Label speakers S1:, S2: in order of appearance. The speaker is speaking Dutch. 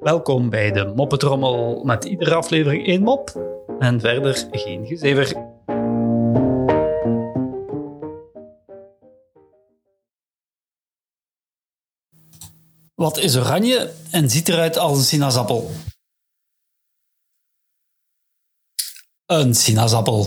S1: Welkom bij de Moppetrommel met iedere aflevering één mop en verder geen gezever. Wat is oranje en ziet eruit als een sinaasappel? Een sinaasappel.